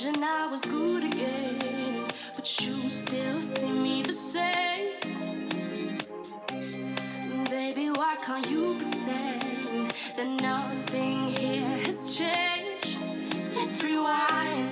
Imagine I was good again, but you still see me the same. Baby, why can't you pretend that nothing here has changed? Let's rewind.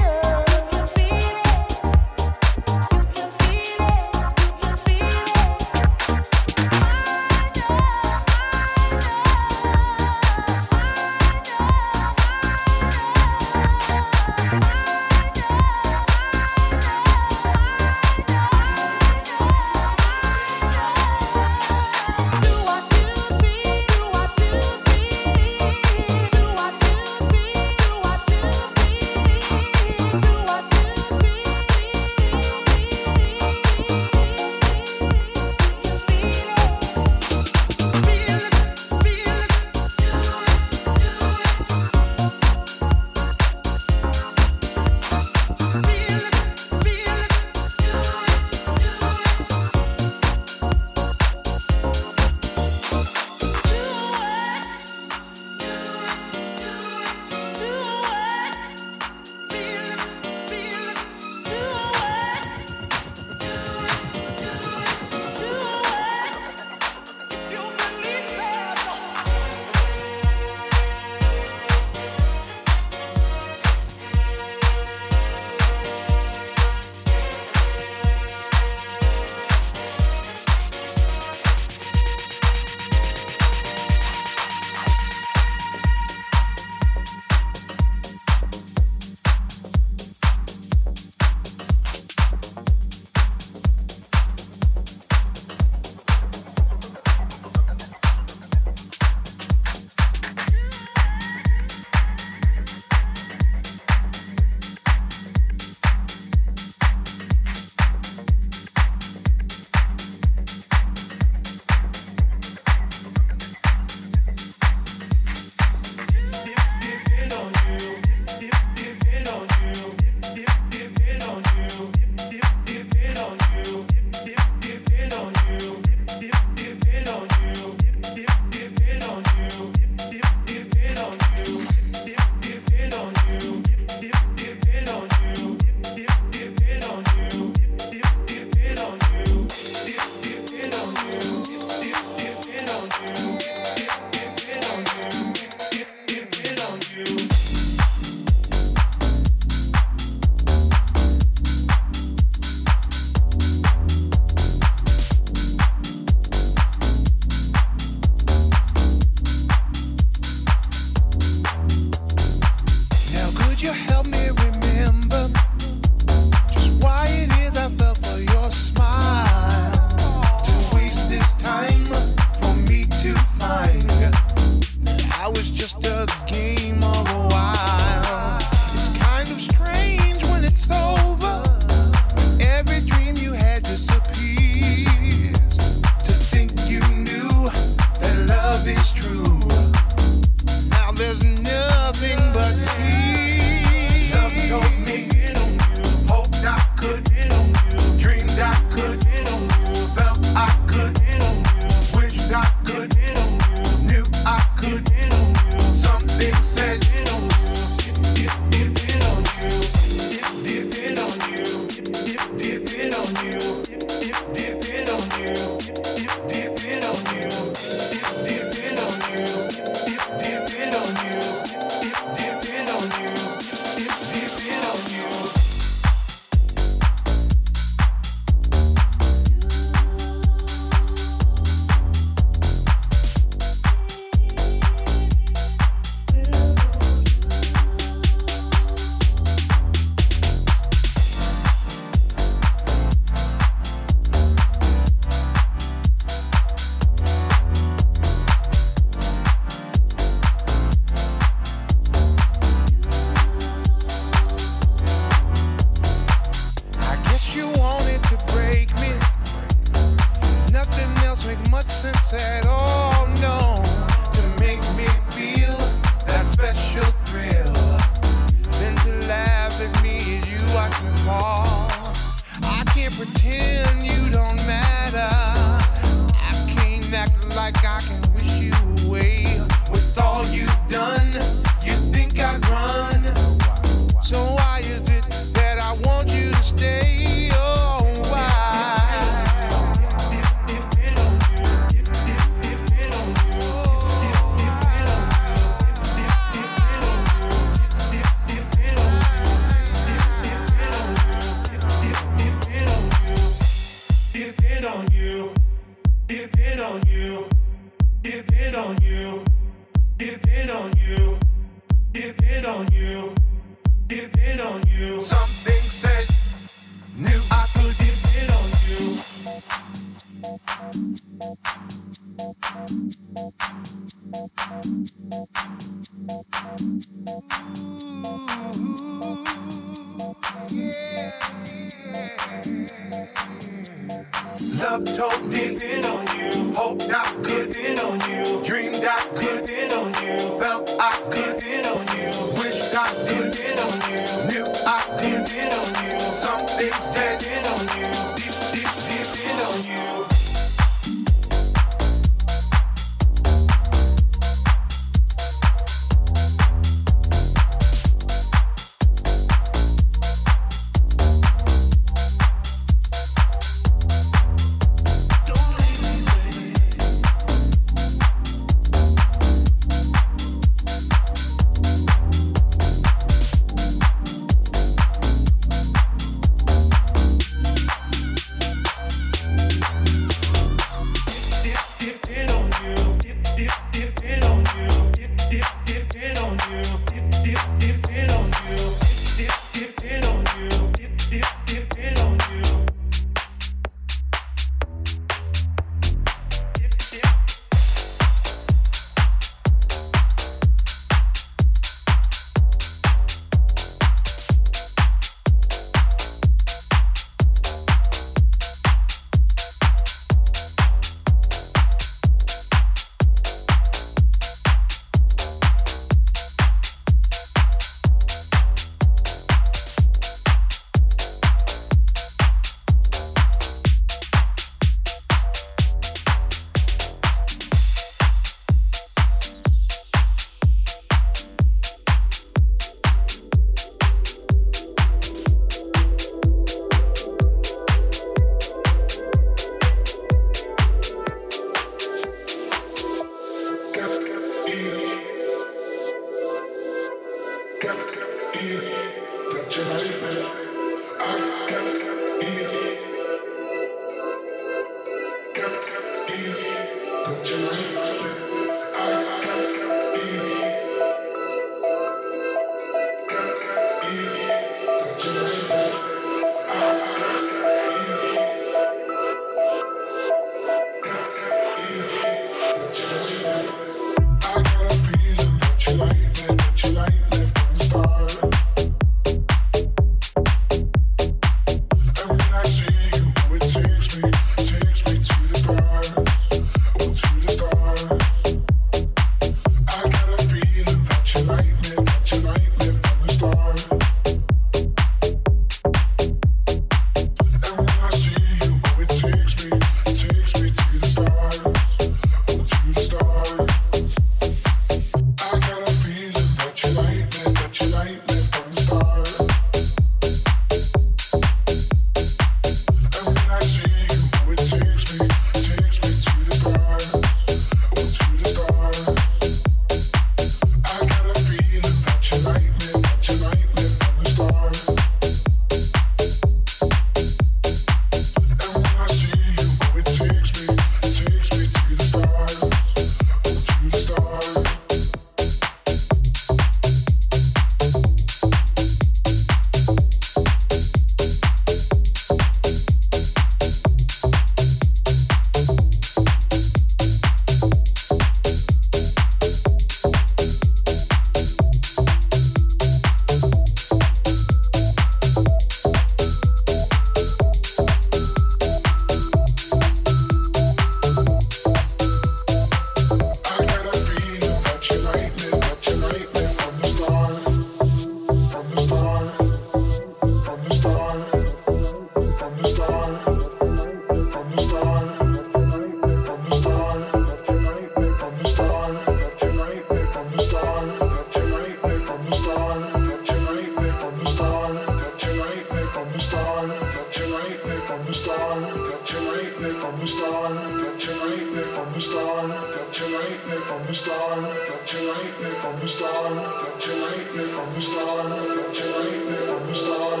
start, that you me from the start, you me from the start, you me from the start, you me from the start,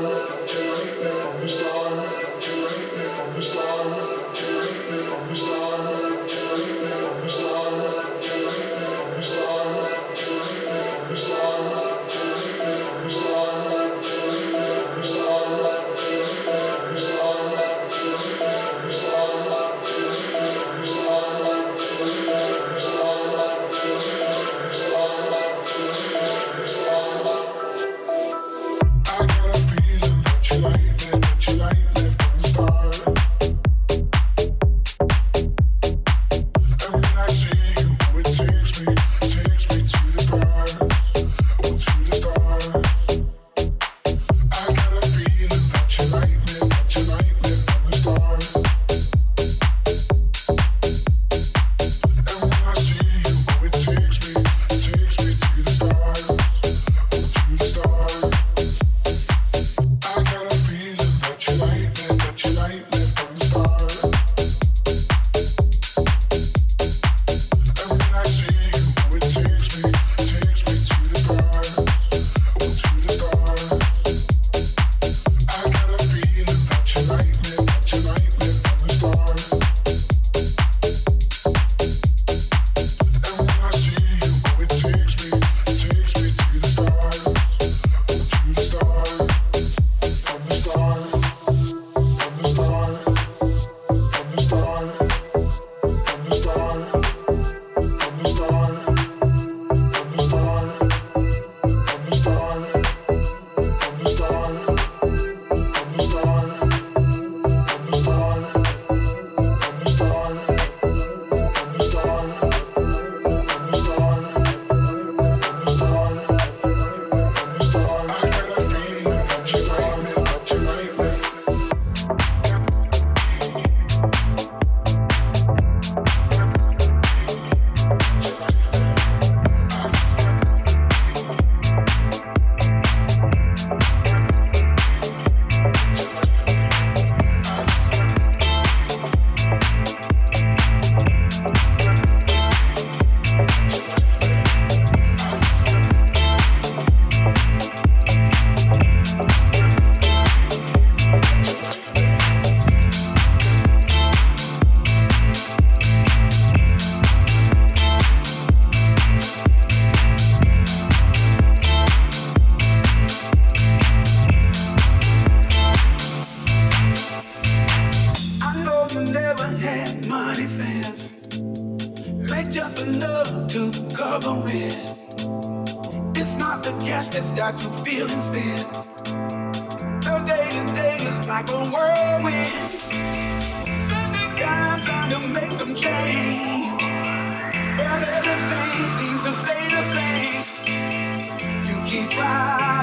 you me from the start, you me from the start, you me from the start.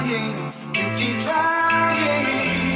trying, you keep trying.